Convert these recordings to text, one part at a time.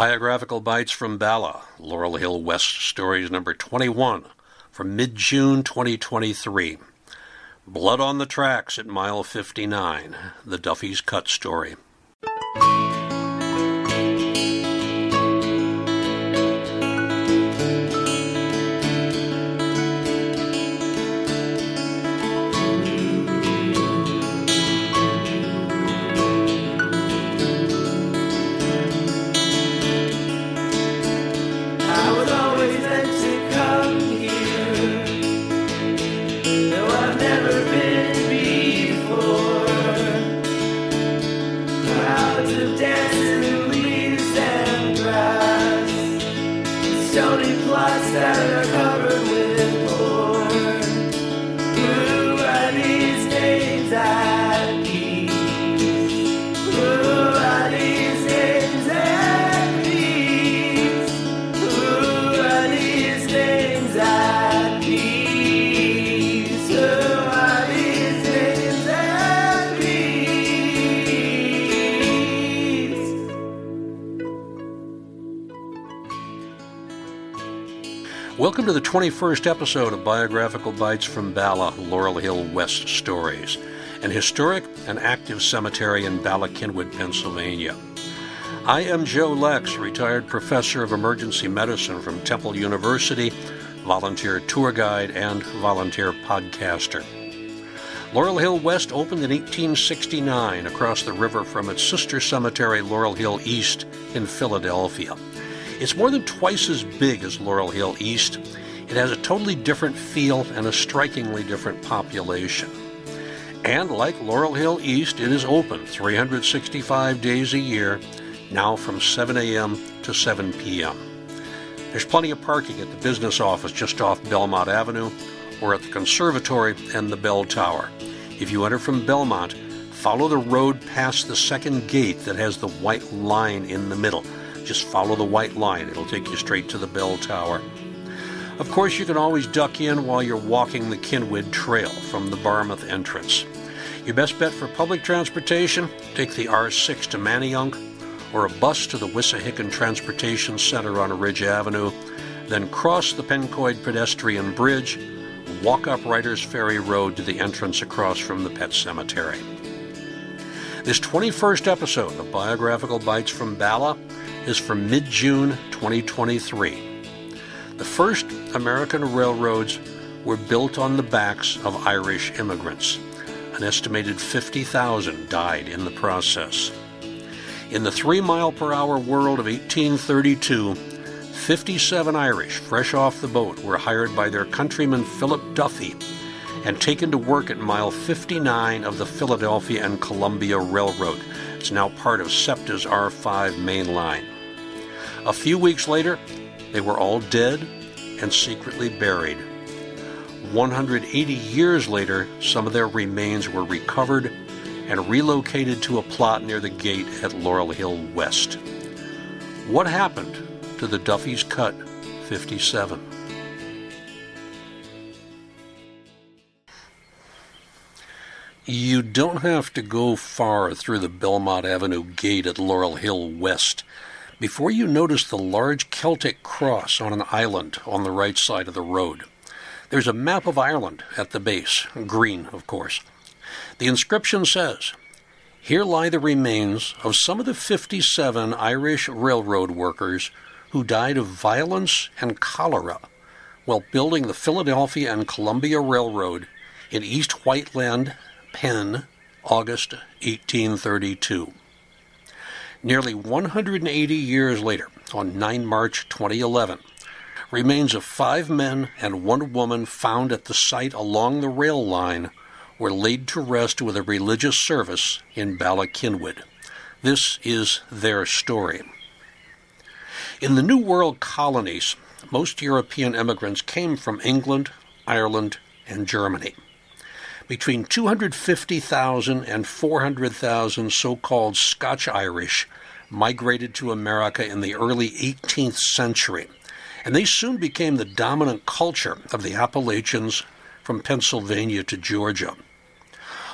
Biographical Bites from Bala, Laurel Hill West Stories number 21 from mid June 2023. Blood on the Tracks at mile 59, the Duffy's Cut story. Welcome to the 21st episode of Biographical Bites from Bala, Laurel Hill West Stories, an historic and active cemetery in Bala Cynwyd, Pennsylvania. I am Joe Lex, retired professor of emergency medicine from Temple University, volunteer tour guide, and volunteer podcaster. Laurel Hill West opened in 1869 across the river from its sister cemetery, Laurel Hill East, in Philadelphia. It's more than twice as big as Laurel Hill East. It has a totally different feel and a strikingly different population. And like Laurel Hill East, it is open 365 days a year, now from 7 a.m. to 7 p.m. There's plenty of parking at the business office just off Belmont Avenue or at the conservatory and the bell tower. If you enter from Belmont, follow the road past the second gate that has the white line in the middle. Just follow the white line, it'll take you straight to the bell tower. Of course, you can always duck in while you're walking the Cynwyd Trail from the Barmouth entrance. Your best bet for public transportation take the R6 to Manayunk or a bus to the Wissahickon Transportation Center on Ridge Avenue, then cross the Pencoyd Pedestrian Bridge, walk up Righters Ferry Road to the entrance across from the Pet Cemetery. This 21st episode of Biographical Bites from Bala is from mid June 2023. The first American railroads were built on the backs of Irish immigrants. An estimated 50,000 died in the process. In the three mile per hour world of 1832, 57 Irish, fresh off the boat, were hired by their countryman Philip Duffy and taken to work at mile 59 of the Philadelphia and Columbia Railroad. It's now part of SEPTA's R5 main line. A few weeks later, they were all dead and secretly buried. 180 years later, some of their remains were recovered and relocated to a plot near the gate at Laurel Hill West. What happened to the Duffy's Cut 57? You don't have to go far through the Belmont Avenue gate at Laurel Hill West before you notice the large Celtic cross on an island on the right side of the road. There's a map of Ireland at the base, green, of course. The inscription says, Here lie the remains of some of the 57 Irish railroad workers who died of violence and cholera while building the Philadelphia and Columbia Railroad in East Whiteland, Penn, August 1832. Nearly 180 years later, on 9 March 2011, remains of five men and one woman found at the site along the rail line were laid to rest with a religious service in Bala Cynwyd. This is their story. In the New World colonies, most European immigrants came from England, Ireland, and Germany. Between 250,000 and 400,000 so called Scotch Irish migrated to America in the early 18th century, and they soon became the dominant culture of the Appalachians from Pennsylvania to Georgia.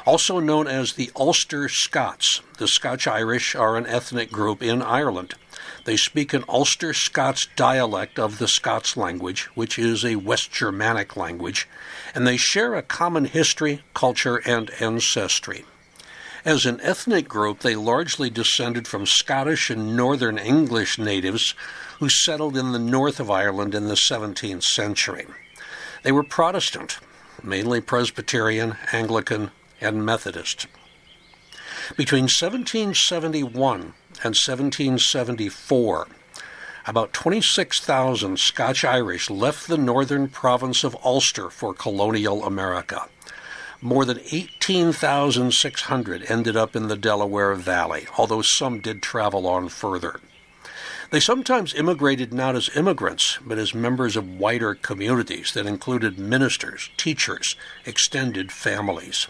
Also known as the Ulster Scots, the Scotch Irish are an ethnic group in Ireland. They speak an Ulster Scots dialect of the Scots language, which is a West Germanic language, and they share a common history, culture, and ancestry. As an ethnic group, they largely descended from Scottish and Northern English natives who settled in the north of Ireland in the 17th century. They were Protestant, mainly Presbyterian, Anglican, and Methodist. Between 1771 and 1774, about 26,000 Scotch Irish left the northern province of Ulster for colonial America. More than 18,600 ended up in the Delaware Valley, although some did travel on further. They sometimes immigrated not as immigrants, but as members of wider communities that included ministers, teachers, extended families.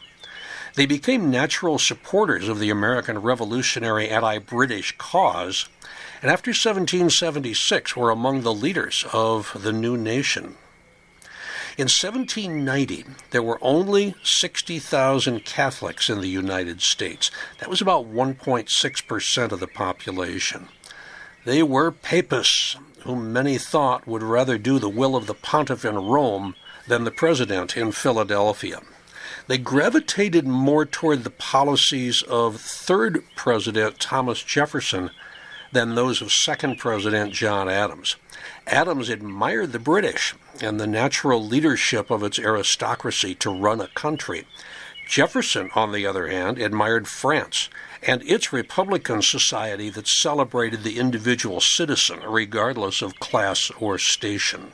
They became natural supporters of the American Revolutionary anti British cause, and after 1776 were among the leaders of the new nation. In 1790, there were only 60,000 Catholics in the United States. That was about 1.6% of the population. They were papists, whom many thought would rather do the will of the pontiff in Rome than the president in Philadelphia they gravitated more toward the policies of third President Thomas Jefferson than those of second President John Adams. Adams admired the British and the natural leadership of its aristocracy to run a country. Jefferson, on the other hand, admired France and its Republican society that celebrated the individual citizen regardless of class or station.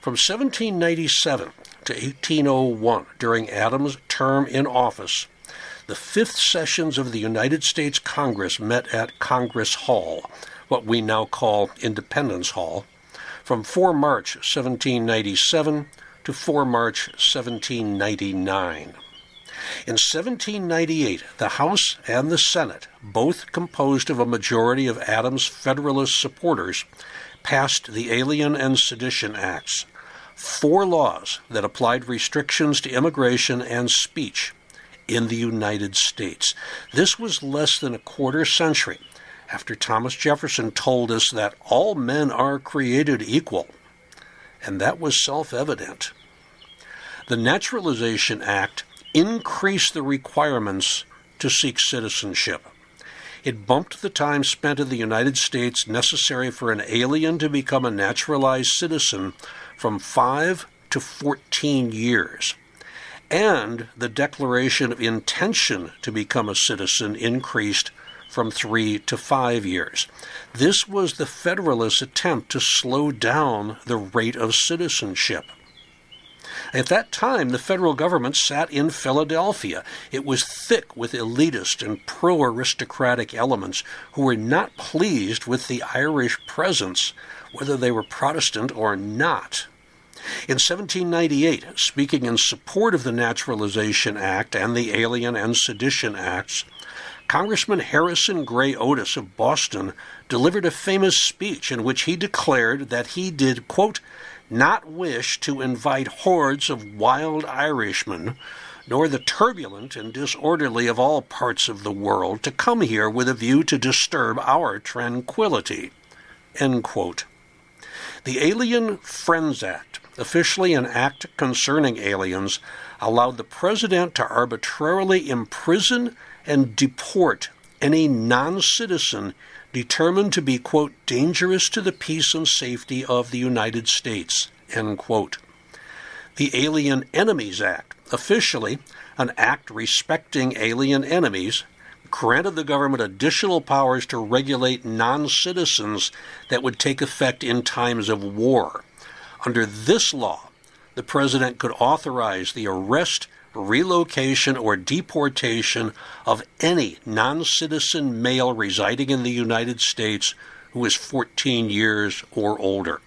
From 1797 to 1801, during Adams' term in office, the fifth sessions of the United States Congress met at Congress Hall, what we now call Independence Hall, from 4 March 1797 to 4 March 1799. In 1798, the House and the Senate, both composed of a majority of Adams' Federalist supporters, passed the Alien and Sedition Acts, four laws that applied restrictions to immigration and speech in the United States. This was less than a quarter century after Thomas Jefferson told us that all men are created equal, and that was self evident. The Naturalization Act increased the requirements to seek citizenship. It bumped the time spent in the United States necessary for an alien to become a naturalized citizen from 5 to 14 years. And the declaration of intention to become a citizen increased from three to five years. This was the Federalists' attempt to slow down the rate of citizenship. At that time, the federal government sat in Philadelphia. It was thick with elitist and pro aristocratic elements who were not pleased with the Irish presence, whether they were Protestant or not. In 1798, speaking in support of the Naturalization Act and the Alien and Sedition Acts, Congressman Harrison Gray Otis of Boston delivered a famous speech in which he declared that he did, quote, not wish to invite hordes of wild Irishmen, nor the turbulent and disorderly of all parts of the world, to come here with a view to disturb our tranquility. The Alien Friends Act, officially an act concerning aliens, allowed the president to arbitrarily imprison and deport any non citizen determined to be, quote, dangerous to the peace and safety of the United States, end quote. The Alien Enemies Act, officially an act respecting alien enemies, granted the government additional powers to regulate non citizens that would take effect in times of war. Under this law, the president could authorize the arrest, relocation, or deportation of any non citizen male residing in the United States who is 14 years or older.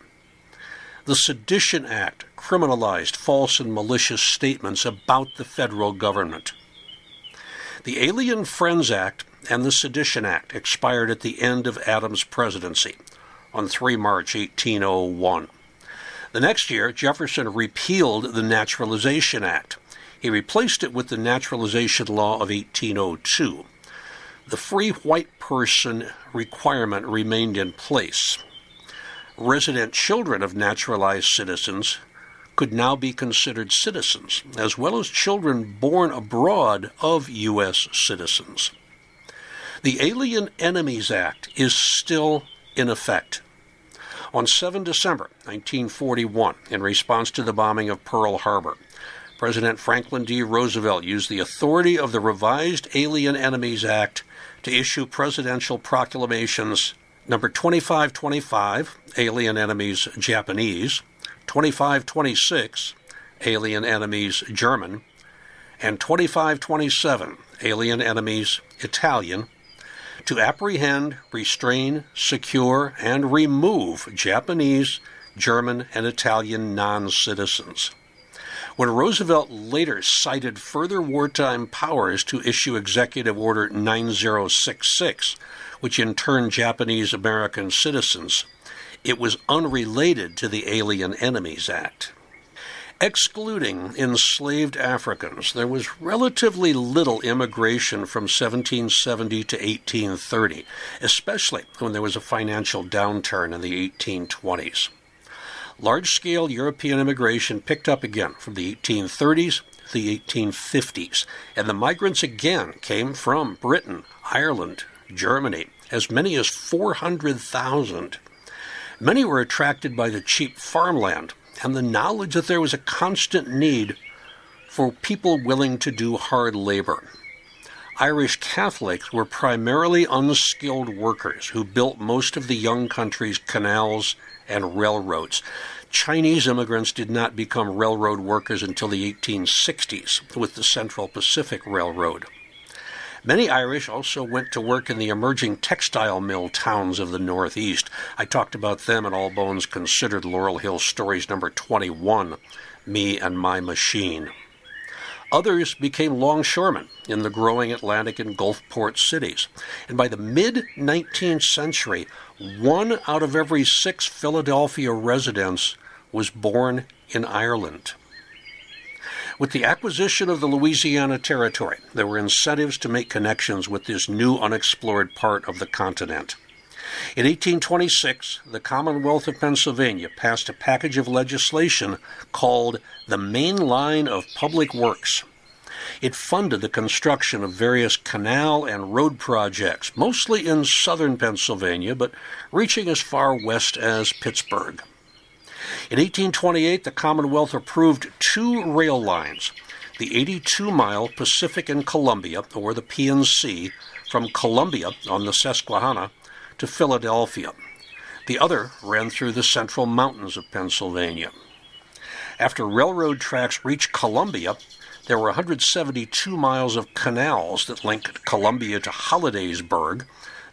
The Sedition Act criminalized false and malicious statements about the federal government. The Alien Friends Act and the Sedition Act expired at the end of Adams' presidency on 3 March 1801. The next year, Jefferson repealed the Naturalization Act he replaced it with the Naturalization Law of 1802. the free white person requirement remained in place. Resident children of naturalized citizens could now be considered citizens, as well as children born abroad of U.S. citizens. The Alien Enemies Act is still in effect. On 7 December 1941, in response to the bombing of Pearl Harbor, President Franklin D. Roosevelt used the authority of the revised Alien Enemies Act to issue presidential proclamations. Number 2525, Alien Enemies Japanese, 2526, Alien Enemies German, and 2527, Alien Enemies Italian, to apprehend, restrain, secure, and remove Japanese, German, and Italian non citizens. When Roosevelt later cited further wartime powers to issue Executive Order 9066, which interned Japanese American citizens, it was unrelated to the Alien Enemies Act. Excluding enslaved Africans, there was relatively little immigration from 1770 to 1830, especially when there was a financial downturn in the 1820s. Large scale European immigration picked up again from the 1830s to the 1850s, and the migrants again came from Britain, Ireland, Germany, as many as 400,000. Many were attracted by the cheap farmland and the knowledge that there was a constant need for people willing to do hard labor. Irish Catholics were primarily unskilled workers who built most of the young country's canals and railroads. Chinese immigrants did not become railroad workers until the 1860s with the Central Pacific Railroad. Many Irish also went to work in the emerging textile mill towns of the Northeast. I talked about them in All Bones Considered Laurel Hill Stories number 21 Me and My Machine. Others became longshoremen in the growing Atlantic and Gulf port cities. And by the mid 19th century, one out of every six Philadelphia residents was born in Ireland. With the acquisition of the Louisiana Territory, there were incentives to make connections with this new unexplored part of the continent. In 1826, the Commonwealth of Pennsylvania passed a package of legislation called the Main Line of Public Works. It funded the construction of various canal and road projects, mostly in southern Pennsylvania, but reaching as far west as Pittsburgh. In 1828, the Commonwealth approved two rail lines the 82 mile Pacific and Columbia, or the PNC, from Columbia on the Susquehanna to Philadelphia. The other ran through the central mountains of Pennsylvania. After railroad tracks reached Columbia, there were 172 miles of canals that linked Columbia to Hollidaysburg,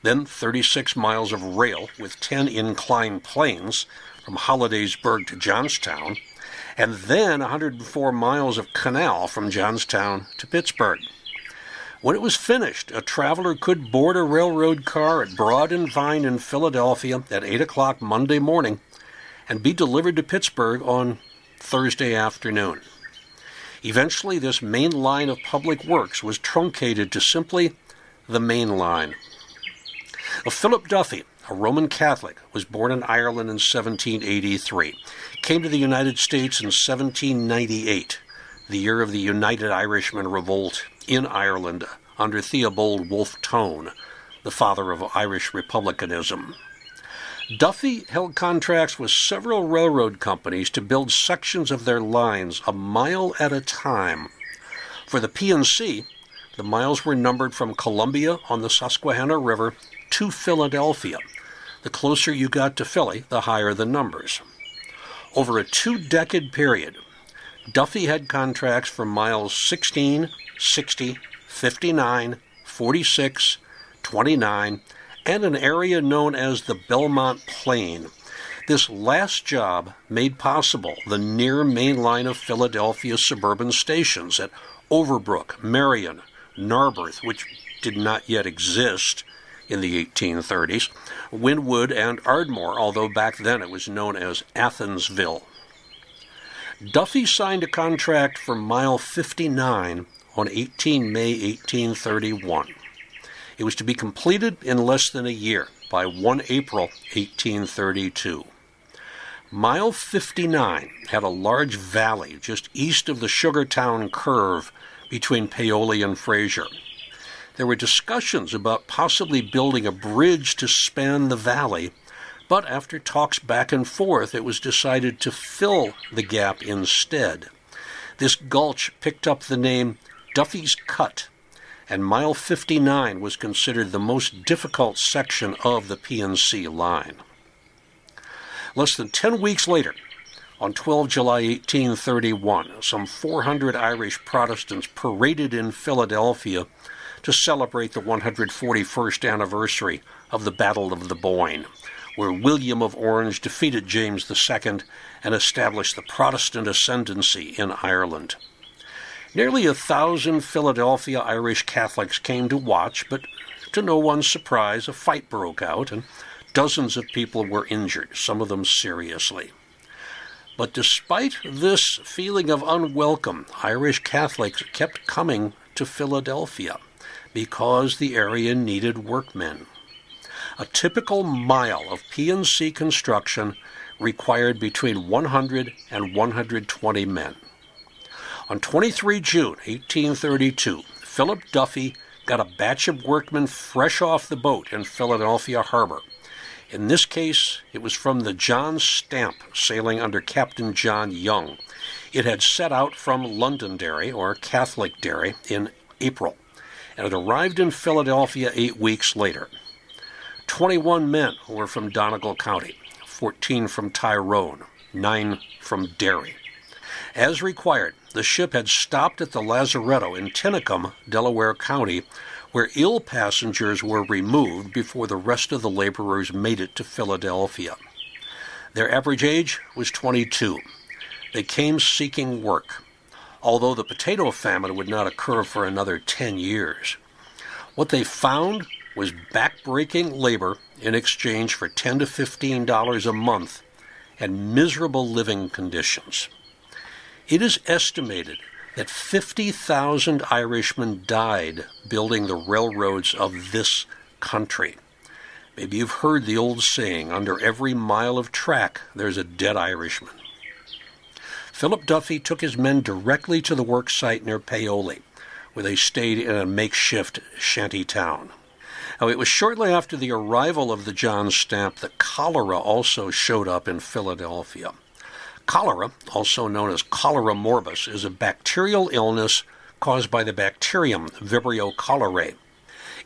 then 36 miles of rail with 10 inclined planes from Hollidaysburg to Johnstown, and then 104 miles of canal from Johnstown to Pittsburgh. When it was finished, a traveler could board a railroad car at Broad and Vine in Philadelphia at 8 o'clock Monday morning and be delivered to Pittsburgh on Thursday afternoon. Eventually, this main line of public works was truncated to simply the main line. Philip Duffy, a Roman Catholic, was born in Ireland in 1783. Came to the United States in 1798, the year of the United Irishmen Revolt in Ireland under Theobald Wolfe Tone, the father of Irish republicanism. Duffy held contracts with several railroad companies to build sections of their lines a mile at a time. For the PNC, the miles were numbered from Columbia on the Susquehanna River to Philadelphia. The closer you got to Philly, the higher the numbers. Over a two decade period, Duffy had contracts for miles 16, 60, 59, 46, 29, and an area known as the Belmont Plain. This last job made possible the near main line of Philadelphia suburban stations at Overbrook, Merion, Narberth, which did not yet exist in the 1830s, Wynnewood, and Ardmore, although back then it was known as Athensville. Duffy signed a contract for mile 59 on 18 May 1831. It was to be completed in less than a year, by 1 April 1832. Mile 59 had a large valley just east of the Sugartown curve between Paoli and Frazer. There were discussions about possibly building a bridge to span the valley, but after talks back and forth, it was decided to fill the gap instead. This gulch picked up the name Duffy's Cut, and mile 59 was considered the most difficult section of the PNC line. Less than 10 weeks later, on 12 July 1831, some 400 Irish Protestants paraded in Philadelphia to celebrate the 141st anniversary of the Battle of the Boyne, where William of Orange defeated James II and established the Protestant ascendancy in Ireland. Nearly a thousand Philadelphia Irish Catholics came to watch, but to no one's surprise, a fight broke out and dozens of people were injured, some of them seriously. But despite this feeling of unwelcome, Irish Catholics kept coming to Philadelphia because the area needed workmen. A typical mile of PNC construction required between 100 and 120 men. On 23 June 1832, Philip Duffy got a batch of workmen fresh off the boat in Philadelphia Harbor. In this case, it was from the John Stamp sailing under Captain John Young. It had set out from Londonderry, or Catholicderry, in April, and it arrived in Philadelphia eight weeks later. 21 men were from Donegal County, 14 from Tyrone, 9 from Derry. As required, the ship had stopped at the Lazaretto in Tinicum, Delaware County, where ill passengers were removed before the rest of the laborers made it to Philadelphia. Their average age was 22. They came seeking work, although the potato famine would not occur for another 10 years. What they found was backbreaking labor in exchange for 10 to 15 dollars a month and miserable living conditions. It is estimated that 50,000 Irishmen died building the railroads of this country. Maybe you've heard the old saying under every mile of track, there's a dead Irishman. Philip Duffy took his men directly to the work site near Paoli, where they stayed in a makeshift shanty town. Now, it was shortly after the arrival of the John Stamp that cholera also showed up in Philadelphia. Cholera, also known as cholera morbus, is a bacterial illness caused by the bacterium Vibrio cholerae.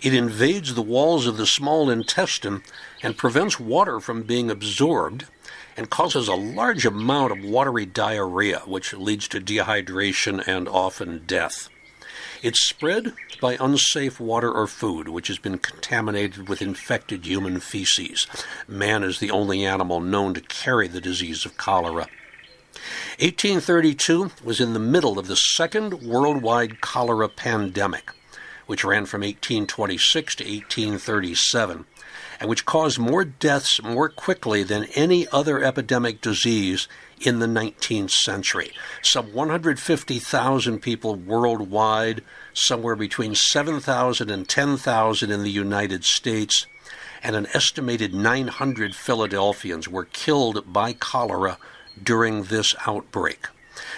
It invades the walls of the small intestine and prevents water from being absorbed and causes a large amount of watery diarrhea, which leads to dehydration and often death. It's spread by unsafe water or food which has been contaminated with infected human feces. Man is the only animal known to carry the disease of cholera. 1832 was in the middle of the second worldwide cholera pandemic, which ran from 1826 to 1837, and which caused more deaths more quickly than any other epidemic disease in the 19th century. Some 150,000 people worldwide, somewhere between 7,000 and 10,000 in the United States, and an estimated 900 Philadelphians were killed by cholera during this outbreak.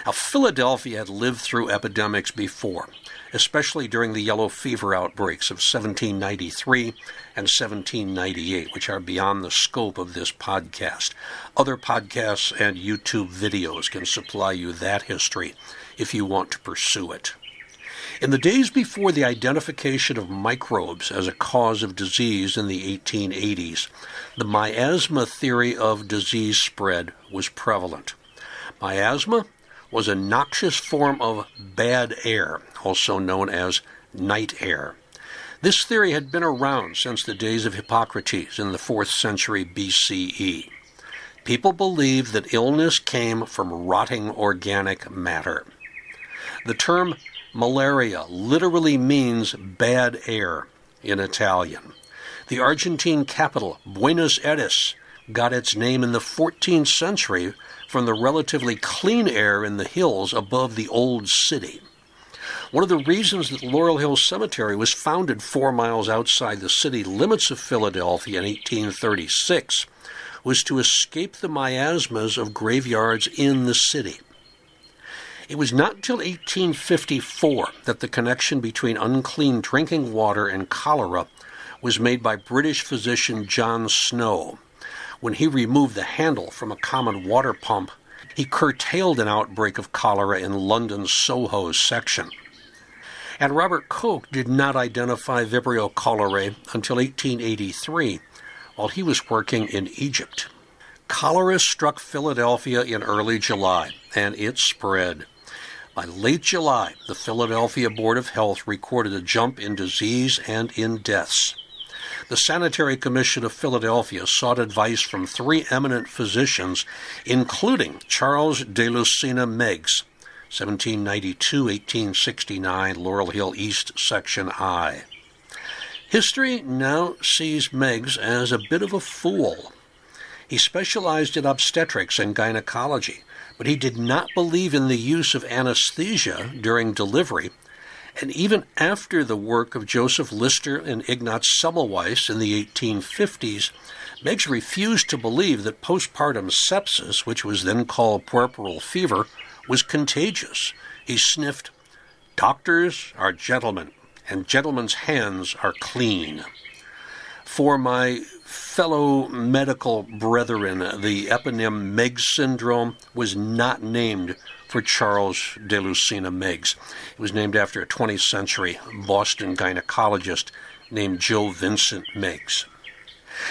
Now, Philadelphia had lived through epidemics before, especially during the yellow fever outbreaks of 1793 and 1798, which are beyond the scope of this podcast. Other podcasts and YouTube videos can supply you that history if you want to pursue it. In the days before the identification of microbes as a cause of disease in the 1880s, the miasma theory of disease spread was prevalent. Miasma was a noxious form of bad air, also known as night air. This theory had been around since the days of Hippocrates in the 4th century BCE. People believed that illness came from rotting organic matter. The term Malaria literally means bad air in Italian. The Argentine capital, Buenos Aires, got its name in the 14th century from the relatively clean air in the hills above the old city. One of the reasons that Laurel Hill Cemetery was founded four miles outside the city limits of Philadelphia in 1836 was to escape the miasmas of graveyards in the city. It was not until 1854 that the connection between unclean drinking water and cholera was made by British physician John Snow. When he removed the handle from a common water pump, he curtailed an outbreak of cholera in London's Soho section. And Robert Koch did not identify Vibrio cholerae until 1883, while he was working in Egypt. Cholera struck Philadelphia in early July, and it spread. By late July, the Philadelphia Board of Health recorded a jump in disease and in deaths. The Sanitary Commission of Philadelphia sought advice from three eminent physicians, including Charles Delucena Meigs, 1792 1869, Laurel Hill East, Section I. History now sees Meigs as a bit of a fool. He specialized in obstetrics and gynecology, but he did not believe in the use of anesthesia during delivery. And even after the work of Joseph Lister and Ignaz Semmelweis in the 1850s, Meigs refused to believe that postpartum sepsis, which was then called puerperal fever, was contagious. He sniffed, Doctors are gentlemen, and gentlemen's hands are clean. For my fellow medical brethren, the eponym Meigs syndrome was not named for Charles Delucena Meigs. It was named after a 20th century Boston gynecologist named Joe Vincent Meigs.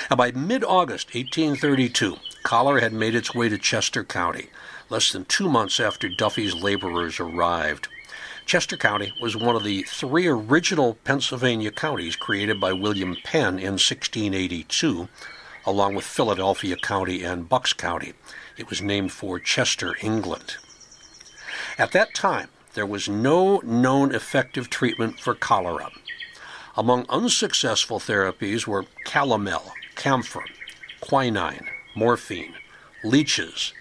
Now, by mid August 1832, cholera had made its way to Chester County, less than two months after Duffy's laborers arrived. Chester County was one of the three original Pennsylvania counties created by William Penn in 1682, along with Philadelphia County and Bucks County. It was named for Chester, England. At that time, there was no known effective treatment for cholera. Among unsuccessful therapies were calomel, camphor, quinine, morphine, leeches,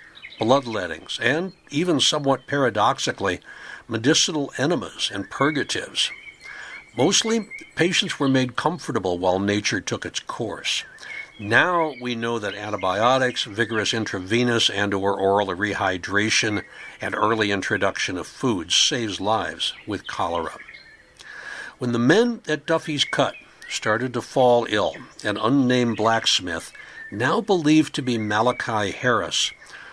bloodlettings, and even somewhat paradoxically, medicinal enemas and purgatives. Mostly, patients were made comfortable while nature took its course. Now we know that antibiotics, vigorous intravenous and or oral rehydration, and early introduction of foods saves lives with cholera. When the men at Duffy's Cut started to fall ill, an unnamed blacksmith, now believed to be Malachi Harris,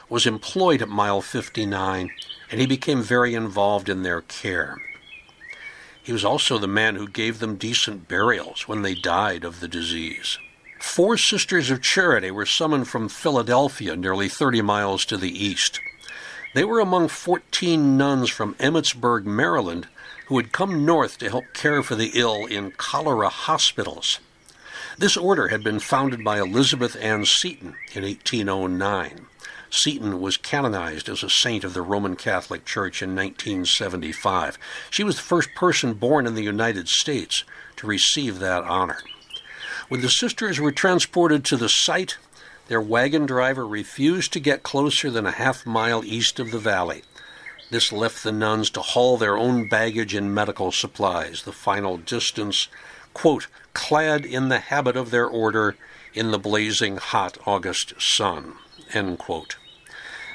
was employed at mile 59 and he became very involved in their care. He was also the man who gave them decent burials when they died of the disease. Four Sisters of Charity were summoned from Philadelphia, nearly 30 miles to the east. They were among 14 nuns from Emmitsburg, Maryland, who had come north to help care for the ill in cholera hospitals. This order had been founded by Elizabeth Ann Seton in 1809. Seton was canonized as a saint of the Roman Catholic Church in 1975. She was the first person born in the United States to receive that honor. When the sisters were transported to the site, their wagon driver refused to get closer than a half mile east of the valley. This left the nuns to haul their own baggage and medical supplies, the final distance, quote, clad in the habit of their order in the blazing hot August sun, end quote.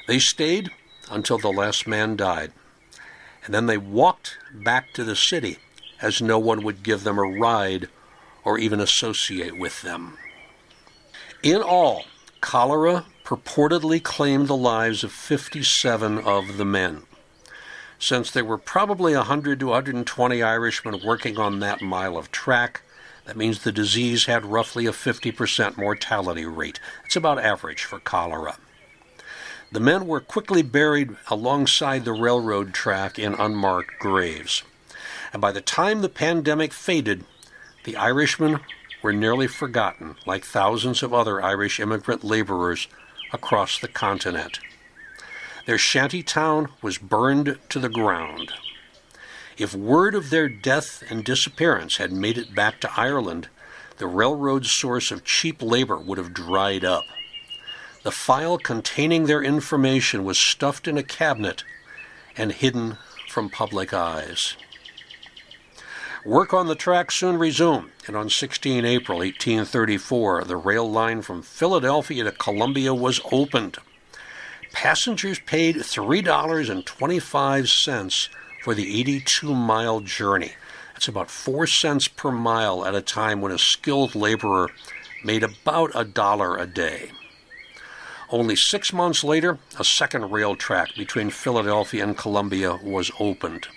They stayed until the last man died, and then they walked back to the city as no one would give them a ride or even associate with them. In all, cholera purportedly claimed the lives of 57 of the men. Since there were probably 100 to 120 Irishmen working on that mile of track, that means the disease had roughly a 50% mortality rate. It's about average for cholera. The men were quickly buried alongside the railroad track in unmarked graves. And by the time the pandemic faded, the Irishmen were nearly forgotten, like thousands of other Irish immigrant laborers across the continent. Their shanty town was burned to the ground. If word of their death and disappearance had made it back to Ireland, the railroad's source of cheap labor would have dried up. The file containing their information was stuffed in a cabinet and hidden from public eyes. Work on the track soon resumed, and on 16 April 1834, the rail line from Philadelphia to Columbia was opened. Passengers paid $3.25 for the 82 mile journey. That's about 4 cents per mile at a time when a skilled laborer made about a dollar a day. Only six months later, a second rail track between Philadelphia and Columbia was opened.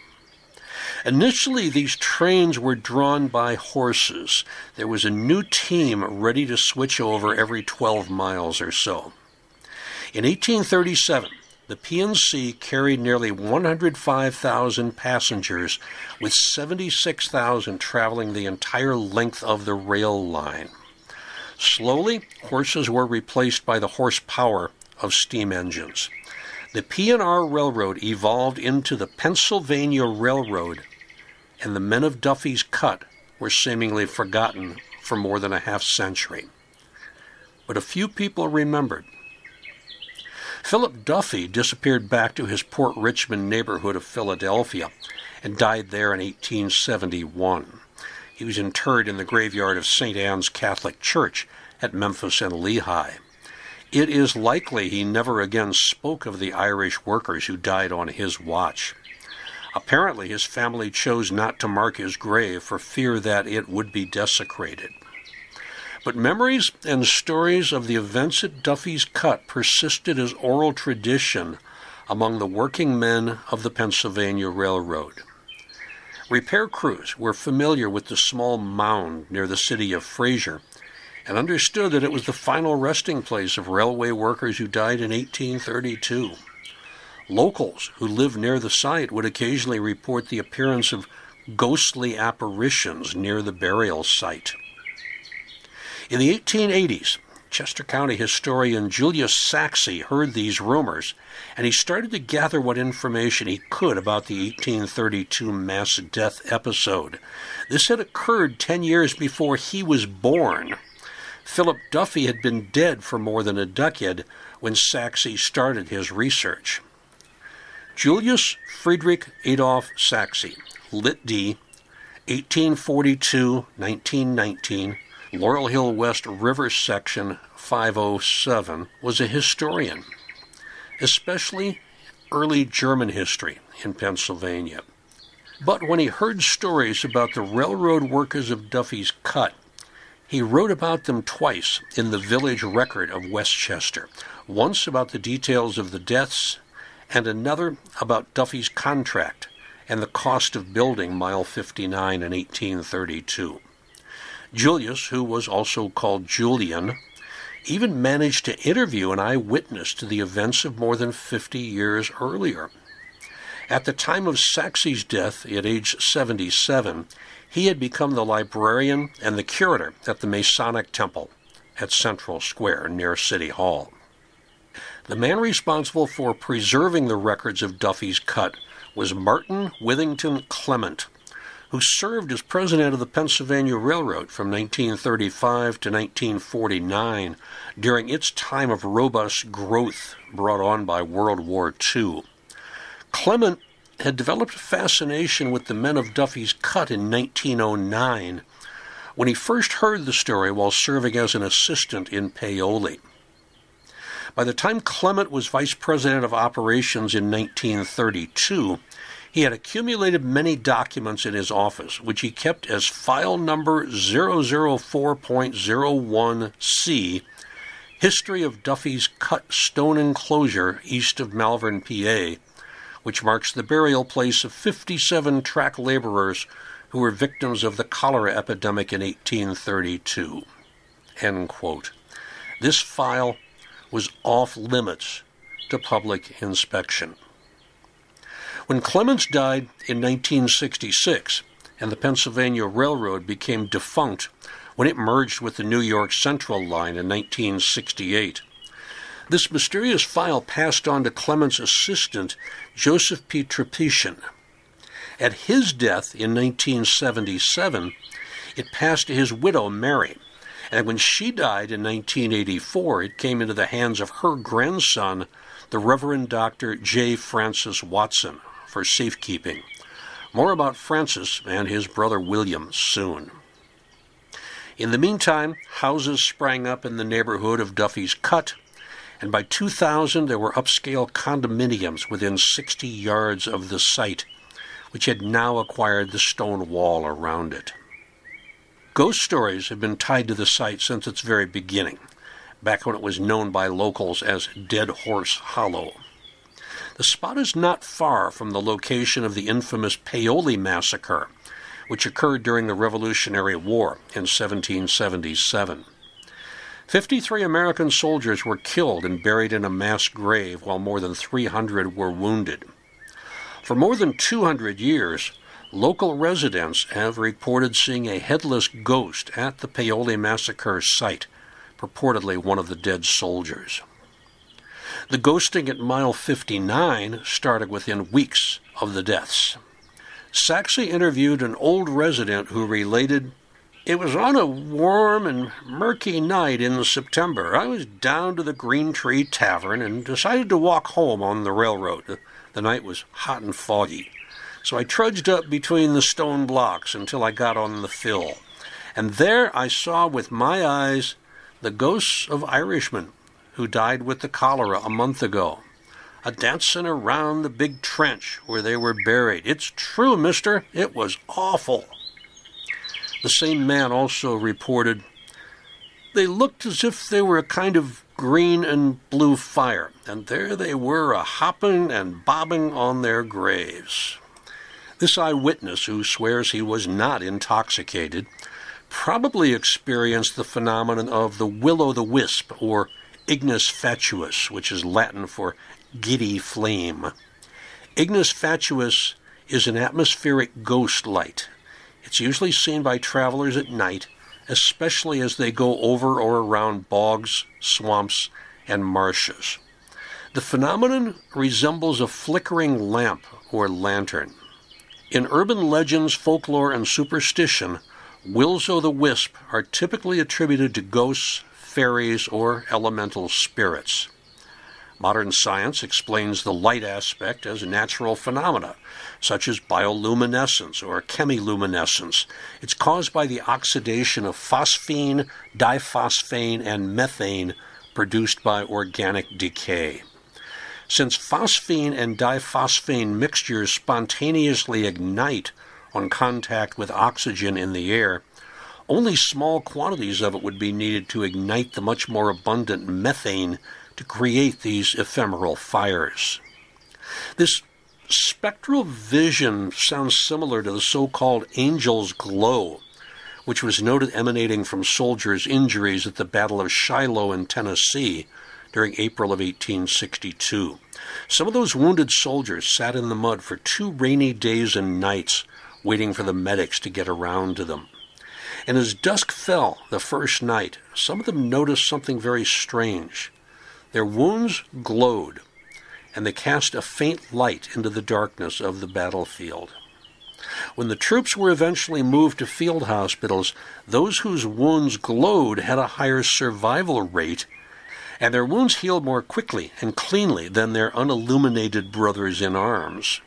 Initially, these trains were drawn by horses. There was a new team ready to switch over every 12 miles or so. In 1837, the P&C carried nearly 105,000 passengers, with 76,000 traveling the entire length of the rail line. Slowly, horses were replaced by the horsepower of steam engines. The P&R Railroad evolved into the Pennsylvania Railroad and the men of Duffy's Cut were seemingly forgotten for more than a half century. But a few people remembered. Philip Duffy disappeared back to his Port Richmond neighborhood of Philadelphia and died there in 1871. He was interred in the graveyard of St. Anne's Catholic Church at Memphis and Lehigh. It is likely he never again spoke of the Irish workers who died on his watch. Apparently, his family chose not to mark his grave for fear that it would be desecrated. But memories and stories of the events at Duffy's Cut persisted as oral tradition among the working men of the Pennsylvania Railroad. Repair crews were familiar with the small mound near the city of Frazer and understood that it was the final resting place of railway workers who died in 1832. Locals who lived near the site would occasionally report the appearance of ghostly apparitions near the burial site. In the 1880s, Chester County historian Julius Sachse heard these rumors, and he started to gather what information he could about the 1832 mass death episode. This had occurred 10 years before he was born. Philip Duffy had been dead for more than a decade when Sachse started his research. Julius Friedrich Adolf Sachse, Lit D, 1842 1919, Laurel Hill West River Section 507, was a historian, especially early German history in Pennsylvania. But when he heard stories about the railroad workers of Duffy's Cut, he wrote about them twice in the village record of West Chester, once about the details of the deaths and another about Duffy's contract and the cost of building Mile 59 in 1832. Julius, who was also called Julian, even managed to interview an eyewitness to the events of more than 50 years earlier. At the time of Sachse's death, at age 77, he had become the librarian and the curator at the Masonic Temple at Central Square near City Hall. The man responsible for preserving the records of Duffy's Cut was Martin Withington Clement, who served as president of the Pennsylvania Railroad from 1935 to 1949 during its time of robust growth brought on by World War II. Clement had developed a fascination with the men of Duffy's Cut in 1909 when he first heard the story while serving as an assistant in Paoli. By the time Clement was vice president of operations in 1932, he had accumulated many documents in his office, which he kept as file number 004.01C History of Duffy's Cut Stone Enclosure east of Malvern, PA, which marks the burial place of 57 track laborers who were victims of the cholera epidemic in 1832. End quote. This file was off limits to public inspection. When Clements died in 1966 and the Pennsylvania Railroad became defunct when it merged with the New York Central Line in 1968, this mysterious file passed on to Clements' assistant, Joseph P. Tripician. At his death in 1977, it passed to his widow, Mary, and when she died in 1984, it came into the hands of her grandson, the Reverend Dr. J. Francis Watson, for safekeeping. More about Francis and his brother William soon. In the meantime, houses sprang up in the neighborhood of Duffy's Cut, and by 2000 there were upscale condominiums within 60 yards of the site, which had now acquired the stone wall around it. Ghost stories have been tied to the site since its very beginning, back when it was known by locals as Dead Horse Hollow. The spot is not far from the location of the infamous Paoli massacre, which occurred during the Revolutionary War in 1777. 53 American soldiers were killed and buried in a mass grave, while more than 300 were wounded. For more than 200 years, local residents have reported seeing a headless ghost at the Paoli massacre site, purportedly one of the dead soldiers. The ghosting at mile 59 started within weeks of the deaths. Sachse interviewed an old resident who related it was on a warm and murky night in September. I was down to the Green Tree Tavern and decided to walk home on the railroad. The, night was hot and foggy. So I trudged up between the stone blocks until I got on the fill. And there I saw with my eyes the ghosts of Irishmen who died with the cholera a month ago, a dancing around the big trench where they were buried. It's true, mister. It was awful. The same man also reported they looked as if they were a kind of green and blue fire, and there they were a hopping and bobbing on their graves. This eyewitness, who swears he was not intoxicated, probably experienced the phenomenon of the will o' the wisp, or ignis fatuus, which is Latin for giddy flame. Ignis fatuus is an atmospheric ghost light, it's usually seen by travelers at night, especially as they go over or around bogs, swamps, and marshes. The phenomenon resembles a flickering lamp or lantern. In urban legends, folklore, and superstition, wills o' the wisp are typically attributed to ghosts, fairies, or elemental spirits. Modern science explains the light aspect as natural phenomena, such as bioluminescence or chemiluminescence. It's caused by the oxidation of phosphine, diphosphane, and methane produced by organic decay. Since phosphine and diphosphane mixtures spontaneously ignite on contact with oxygen in the air, only small quantities of it would be needed to ignite the much more abundant methane to create these ephemeral fires. This spectral vision sounds similar to the so called angel's glow, which was noted emanating from soldiers' injuries at the Battle of Shiloh in Tennessee during April of 1862. Some of those wounded soldiers sat in the mud for two rainy days and nights waiting for the medics to get around to them. And as dusk fell the first night, some of them noticed something very strange. Their wounds glowed, and they cast a faint light into the darkness of the battlefield. When the troops were eventually moved to field hospitals, those whose wounds glowed had a higher survival rate, and their wounds healed more quickly and cleanly than their unilluminated brothers in arms.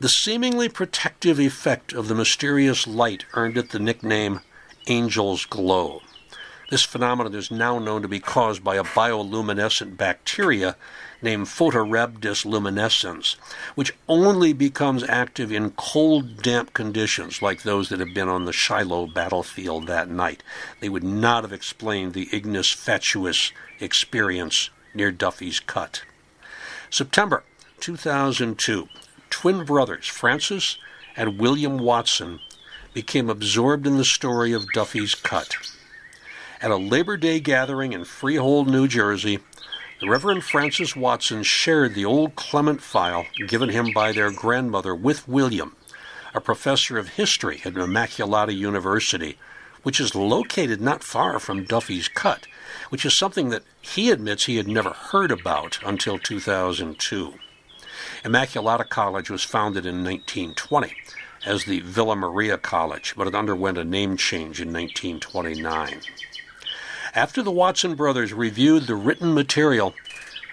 The seemingly protective effect of the mysterious light earned it the nickname Angel's Glow. This phenomenon is now known to be caused by a bioluminescent bacteria named Photorhabdus luminescens, which only becomes active in cold, damp conditions like those that have been on the Shiloh battlefield that night. They would not have explained the ignis fatuus experience near Duffy's Cut. September 2002, twin brothers Francis and William Watson became absorbed in the story of Duffy's Cut. At a Labor Day gathering in Freehold, New Jersey, the Reverend Francis Watson shared the old Clement file given him by their grandmother with William, a professor of history at Immaculata University, which is located not far from Duffy's Cut, which is something that he admits he had never heard about until 2002. Immaculata College was founded in 1920 as the Villa Maria College, but it underwent a name change in 1929. After the Watson brothers reviewed the written material,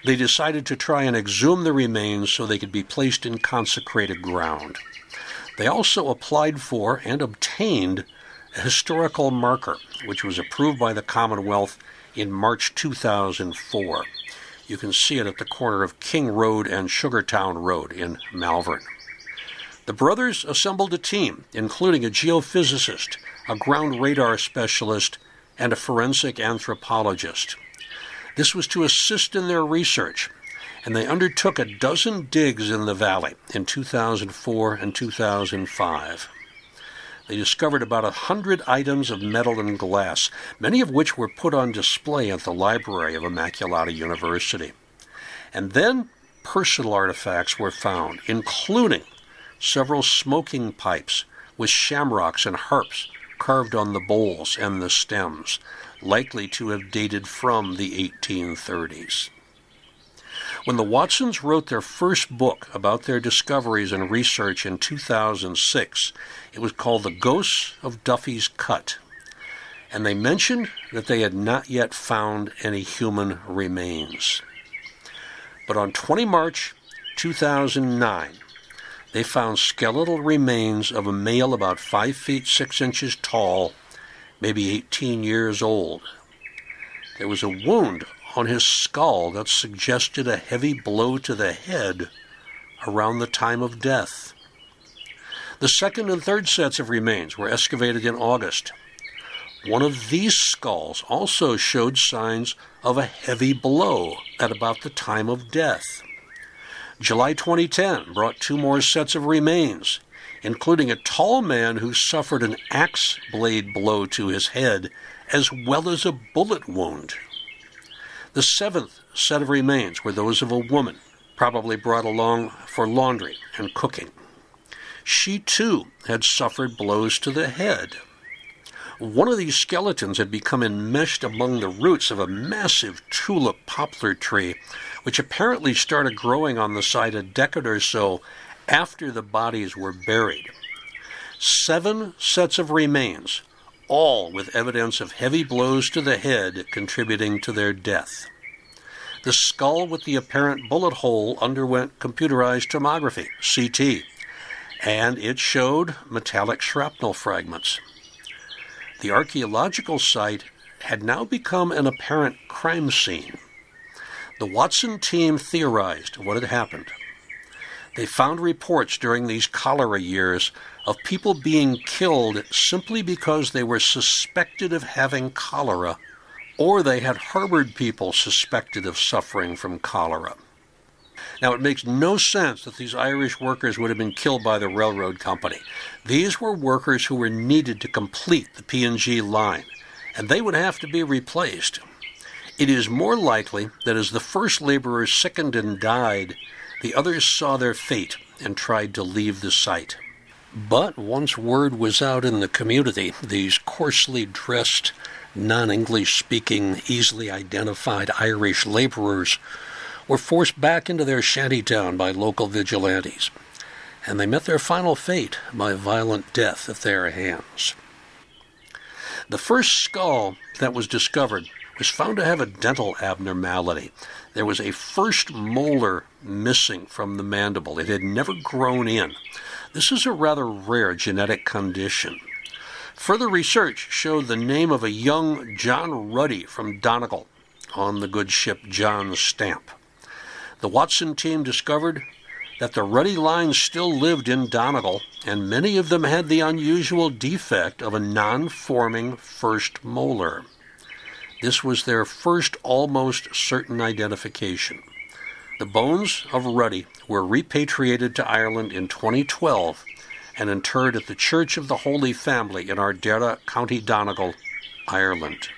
they decided to try and exhume the remains so they could be placed in consecrated ground. They also applied for and obtained a historical marker, which was approved by the Commonwealth in March 2004. You can see it at the corner of King Road and Sugartown Road in Malvern. The brothers assembled a team, including a geophysicist, a ground radar specialist, and a forensic anthropologist. This was to assist in their research, and they undertook a dozen digs in the valley in 2004 and 2005. They discovered about a hundred items of metal and glass, many of which were put on display at the library of Immaculata University. And then personal artifacts were found, including several smoking pipes with shamrocks and harps carved on the bowls and the stems, likely to have dated from the 1830s. When the Watsons wrote their first book about their discoveries and research in 2006, it was called The Ghosts of Duffy's Cut. And they mentioned that they had not yet found any human remains. But on 20 March 2009, they found skeletal remains of a male about 5 feet 6 inches tall, maybe 18 years old. There was a wound on his skull that suggested a heavy blow to the head around the time of death. The second and third sets of remains were excavated in August. One of these skulls also showed signs of a heavy blow at about the time of death. July 2010 brought two more sets of remains, including a tall man who suffered an axe blade blow to his head as well as a bullet wound. The seventh set of remains were those of a woman, probably brought along for laundry and cooking. She too had suffered blows to the head. One of these skeletons had become enmeshed among the roots of a massive tulip poplar tree, which apparently started growing on the site a decade or so after the bodies were buried. Seven sets of remains all with evidence of heavy blows to the head contributing to their death. The skull with the apparent bullet hole underwent computerized tomography, CT, and it showed metallic shrapnel fragments. The archaeological site had now become an apparent crime scene. The Watson team theorized what had happened. They found reports during these cholera years of people being killed simply because they were suspected of having cholera or they had harbored people suspected of suffering from cholera. Now, it makes no sense that these Irish workers would have been killed by the railroad company. These were workers who were needed to complete the P&C line, and they would have to be replaced. It is more likely that as the first laborers sickened and died, the others saw their fate and tried to leave the site. But once word was out in the community, these coarsely dressed, non English speaking, easily identified Irish laborers were forced back into their shantytown by local vigilantes, and they met their final fate by violent death at their hands. The first skull that was discovered was found to have a dental abnormality. There was a first molar missing from the mandible, it had never grown in. This is a rather rare genetic condition. Further research showed the name of a young John Ruddy from Donegal on the good ship John Stamp. The Watson team discovered that the Ruddy line still lived in Donegal, and many of them had the unusual defect of a non forming first molar. This was their first almost certain identification. The bones of Ruddy were repatriated to Ireland in 2012 and interred at the Church of the Holy Family in Ardara, County Donegal, Ireland.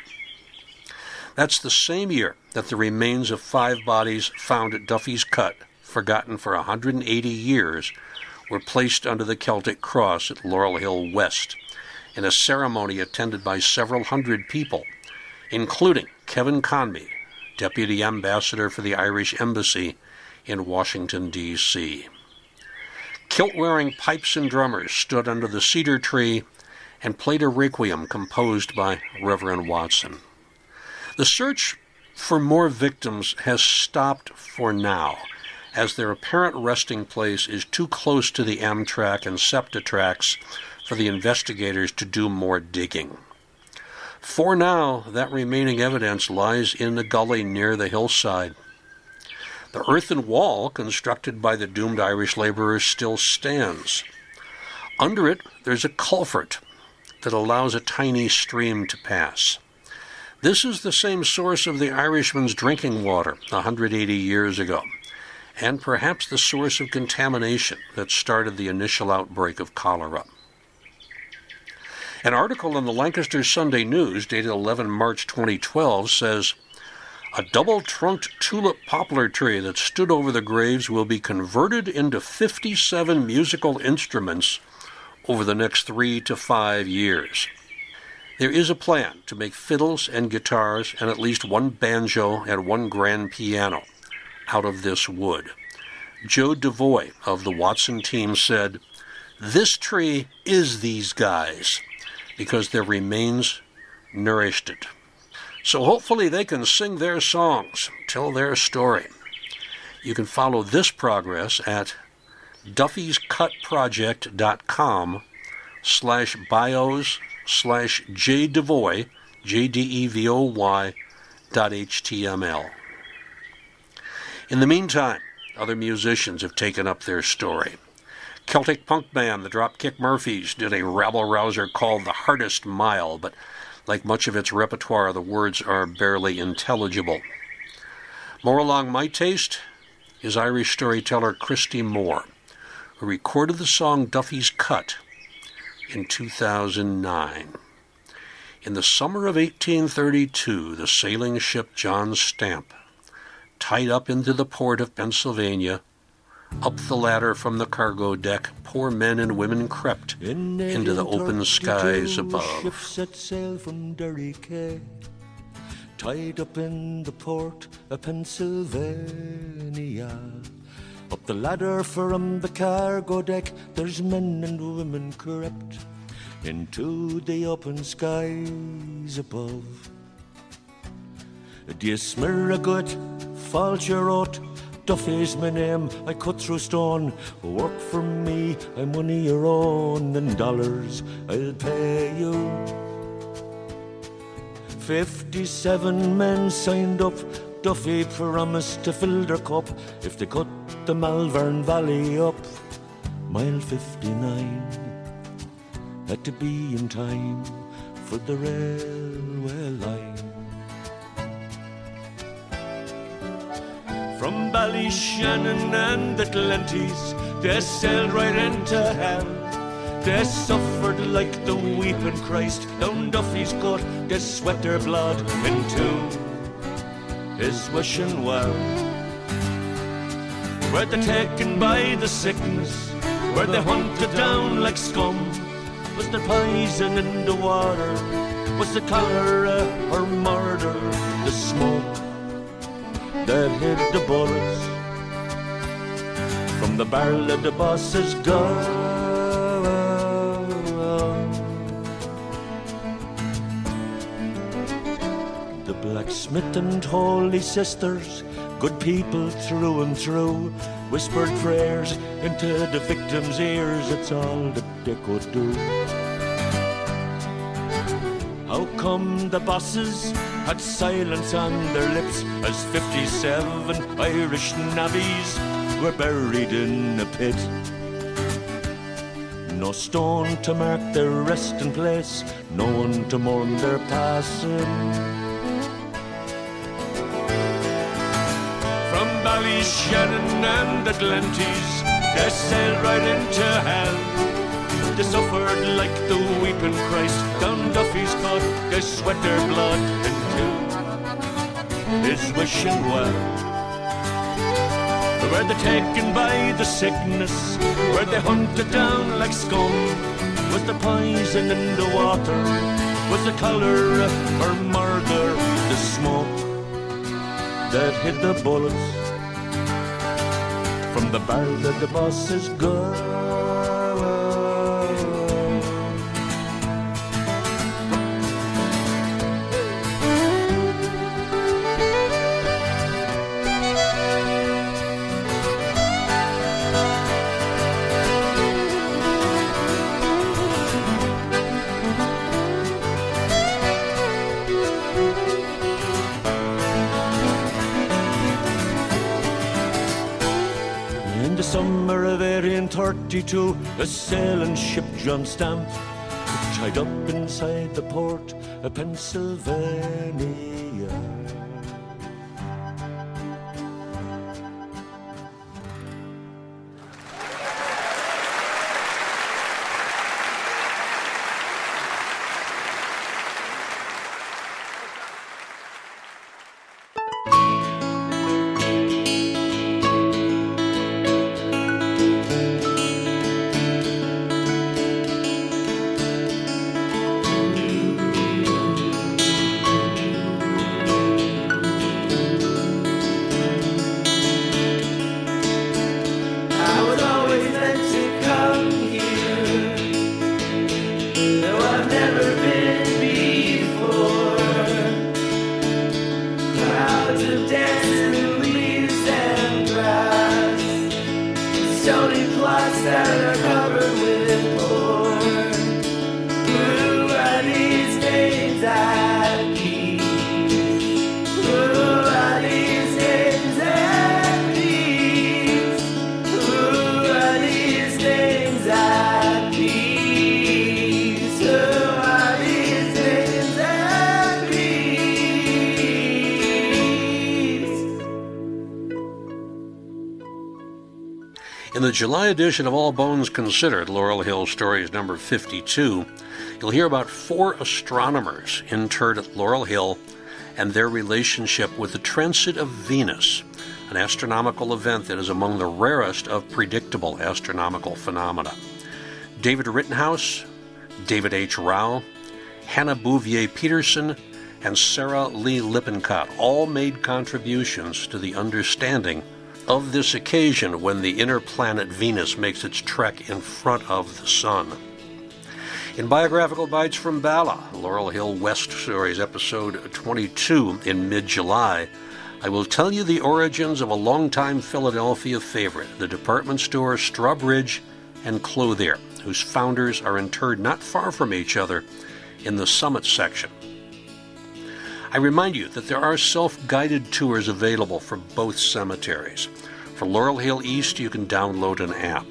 That's the same year that the remains of five bodies found at Duffy's Cut, forgotten for 180 years, were placed under the Celtic cross at Laurel Hill West in a ceremony attended by several hundred people, including Kevin Conmy, Deputy Ambassador for the Irish Embassy in Washington, D.C. Kilt wearing pipes and drummers stood under the cedar tree and played a requiem composed by Reverend Watson. The search for more victims has stopped for now, as their apparent resting place is too close to the Amtrak and SEPTA tracks for the investigators to do more digging. For now, that remaining evidence lies in the gully near the hillside. The earthen wall constructed by the doomed Irish laborers still stands. Under it, there's a culvert that allows a tiny stream to pass. This is the same source of the Irishman's drinking water 180 years ago, and perhaps the source of contamination that started the initial outbreak of cholera. An article in the Lancaster Sunday News dated 11 March 2012 says a double trunked tulip poplar tree that stood over the graves will be converted into 57 musical instruments over the next three to five years. There is a plan to make fiddles and guitars and at least one banjo and one grand piano out of this wood. Joe DeVoy of the Watson team said, This tree is these guys because their remains nourished it. So hopefully they can sing their songs, tell their story. You can follow this progress at duffyscutproject.com slash bios slash jdevoy, J-D-E-V-O-Y dot HTML. In the meantime, other musicians have taken up their story. Celtic punk band the Dropkick Murphys did a rabble rouser called The Hardest Mile, but like much of its repertoire, the words are barely intelligible. More along my taste is Irish storyteller Christy Moore, who recorded the song Duffy's Cut in 2009. In the summer of 1832, the sailing ship John Stamp, tied up into the port of Pennsylvania, up the ladder from the cargo deck, poor men and women crept into the open skies above. Ship set sail from Derry Quay, tied up in the port of Pennsylvania. Up the ladder from the cargo deck, there's men and women crept into the open skies above. Dear Smirragut, false your oath, Duffy's my name, I cut through stone. Work for me, I'm one of your own, and dollars I'll pay you. Fifty-seven men signed up. Duffy promised to fill their cup if they cut the Malvern Valley up. Mile 59 had to be in time for the railway line. From Ballyshannon and Atlantis, they sailed right into hell. They suffered like the weeping Christ down Duffy's Cut. They sweat their blood into his wishing well. Were they're taken by the sickness? Were they hunted down like scum? Was there poison in the water? Was it cholera or murder? The smoke that hit the bullets from the barrel of the boss's gun. Blacksmith and holy sisters, good people through and through, whispered prayers into the victim's ears. It's all that they could do. How come the bosses had silence on their lips as 57 Irish navvies were buried in a pit? No stone to mark their resting place, no one to mourn their passing. Ballyshannon and Atlantis, they sailed right into hell. They suffered like the weeping Christ down Duffy's cut. They sweat their blood into his wishing well. Were they taken by the sickness? Were they hunted down like scum? Was the poison in the water? Was the cholera or murder? The smoke that hit the bullets the barrel that the boss's is the 1832, a sailing ship John Stamp tied up inside the port of Pennsylvania. In the July edition of All Bones Considered, Laurel Hill Stories number 52, you'll hear about four astronomers interred at Laurel Hill and their relationship with the transit of Venus, an astronomical event that is among the rarest of predictable astronomical phenomena. David Rittenhouse, David H. Rao, Hannah Bouvier Peterson, and Sarah Lee Lippincott all made contributions to the understanding of this occasion when the inner planet Venus makes its trek in front of the Sun. In Biographical Bites from Bala, Laurel Hill West Stories, episode 22 in mid July, I will tell you the origins of a longtime Philadelphia favorite, the department store Strawbridge and Clothier, whose founders are interred not far from each other in the Summit section. I remind you that there are self guided tours available for both cemeteries. For Laurel Hill East, you can download an app.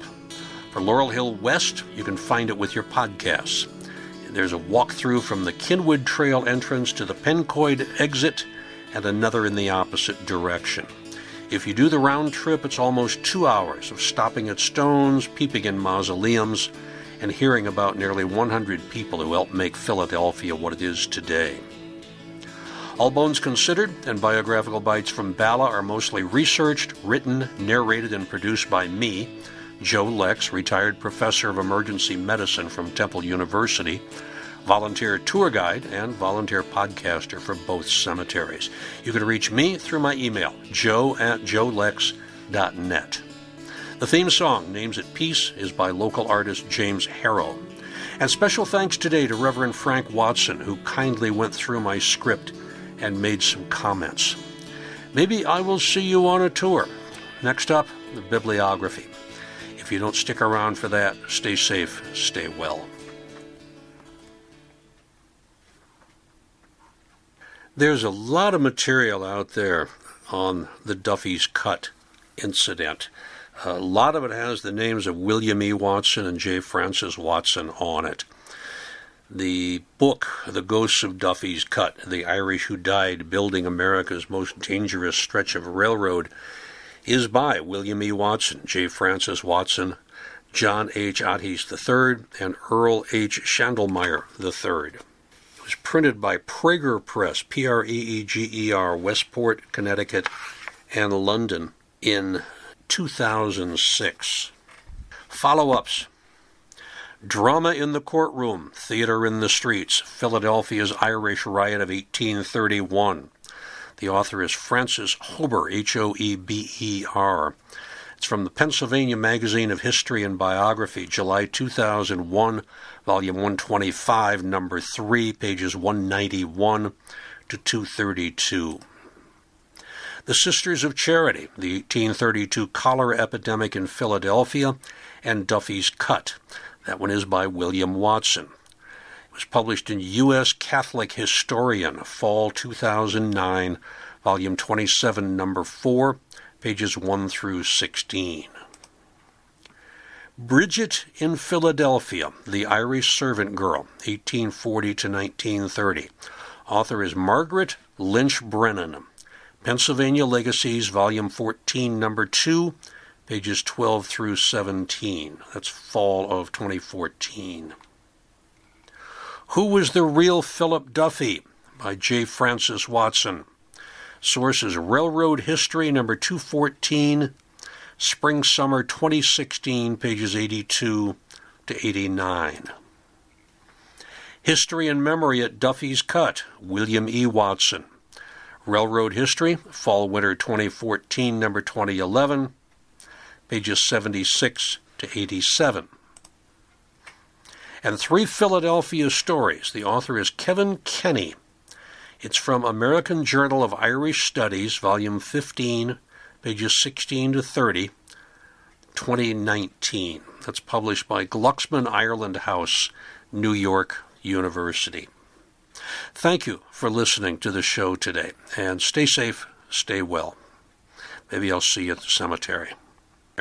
For Laurel Hill West, you can find it with your podcasts. There's a walkthrough from the Cynwyd Trail entrance to the Pencoyd exit and another in the opposite direction. If you do the round trip, it's almost two hours of stopping at stones, peeping in mausoleums, and hearing about nearly 100 people who helped make Philadelphia what it is today. All Bones Considered and Biographical Bites from Bala are mostly researched, written, narrated, and produced by me, Joe Lex, retired professor of emergency medicine from Temple University, volunteer tour guide, and volunteer podcaster for both cemeteries. You can reach me through my email, joe at joelex.net. The theme song, Names at Peace, is by local artist James Harrow. And special thanks today to Reverend Frank Watson, who kindly went through my script and made some comments. Maybe I will see you on a tour. Next up, the bibliography. If you don't stick around for that, stay safe, stay well. There's a lot of material out there on the Duffy's Cut incident. A lot of it has the names of William E. Watson and J. Francis Watson on it. The book, The Ghosts of Duffy's Cut The Irish Who Died Building America's Most Dangerous Stretch of Railroad, is by William E. Watson, J. Francis Watson, John H. Ahtes III, and Earl H. Schandelmeier III. It was printed by Praeger Press, P R E E G E R, Westport, Connecticut, and London in 2006. Follow ups Drama in the Courtroom, Theater in the Streets, Philadelphia's Irish Riot of 1831. The author is Francis Hoeber, H O E B E R. It's from the Pennsylvania Magazine of History and Biography, July 2001, volume 125, number 3, pages 191 to 232. The Sisters of Charity, the 1832 cholera epidemic in Philadelphia, and Duffy's Cut. That one is by William Watson. It was published in U.S. Catholic Historian, fall 2009, volume 27, number 4, pages 1 through 16. Bridget in Philadelphia, The Irish Servant Girl, 1840 to 1930. Author is Margaret Lynch Brennan. Pennsylvania Legacies, Volume 14, Number 2, pages 12 through 17. That's fall of 2014. Who was the real Philip Duffy? by J. Francis Watson. Source is Railroad History, number 214, Spring Summer 2016, pages 82 to 89. History and Memory at Duffy's Cut, William E. Watson. Railroad History, Fall Winter 2014, number 2011, pages 76 to 87. And Three Philadelphia Stories. The author is Kevin Kenny. It's from American Journal of Irish Studies, volume 15, pages 16 to 30, 2019. That's published by Glucksman Ireland House, New York University. Thank you for listening to the show today, and stay safe, stay well. Maybe I'll see you at the cemetery.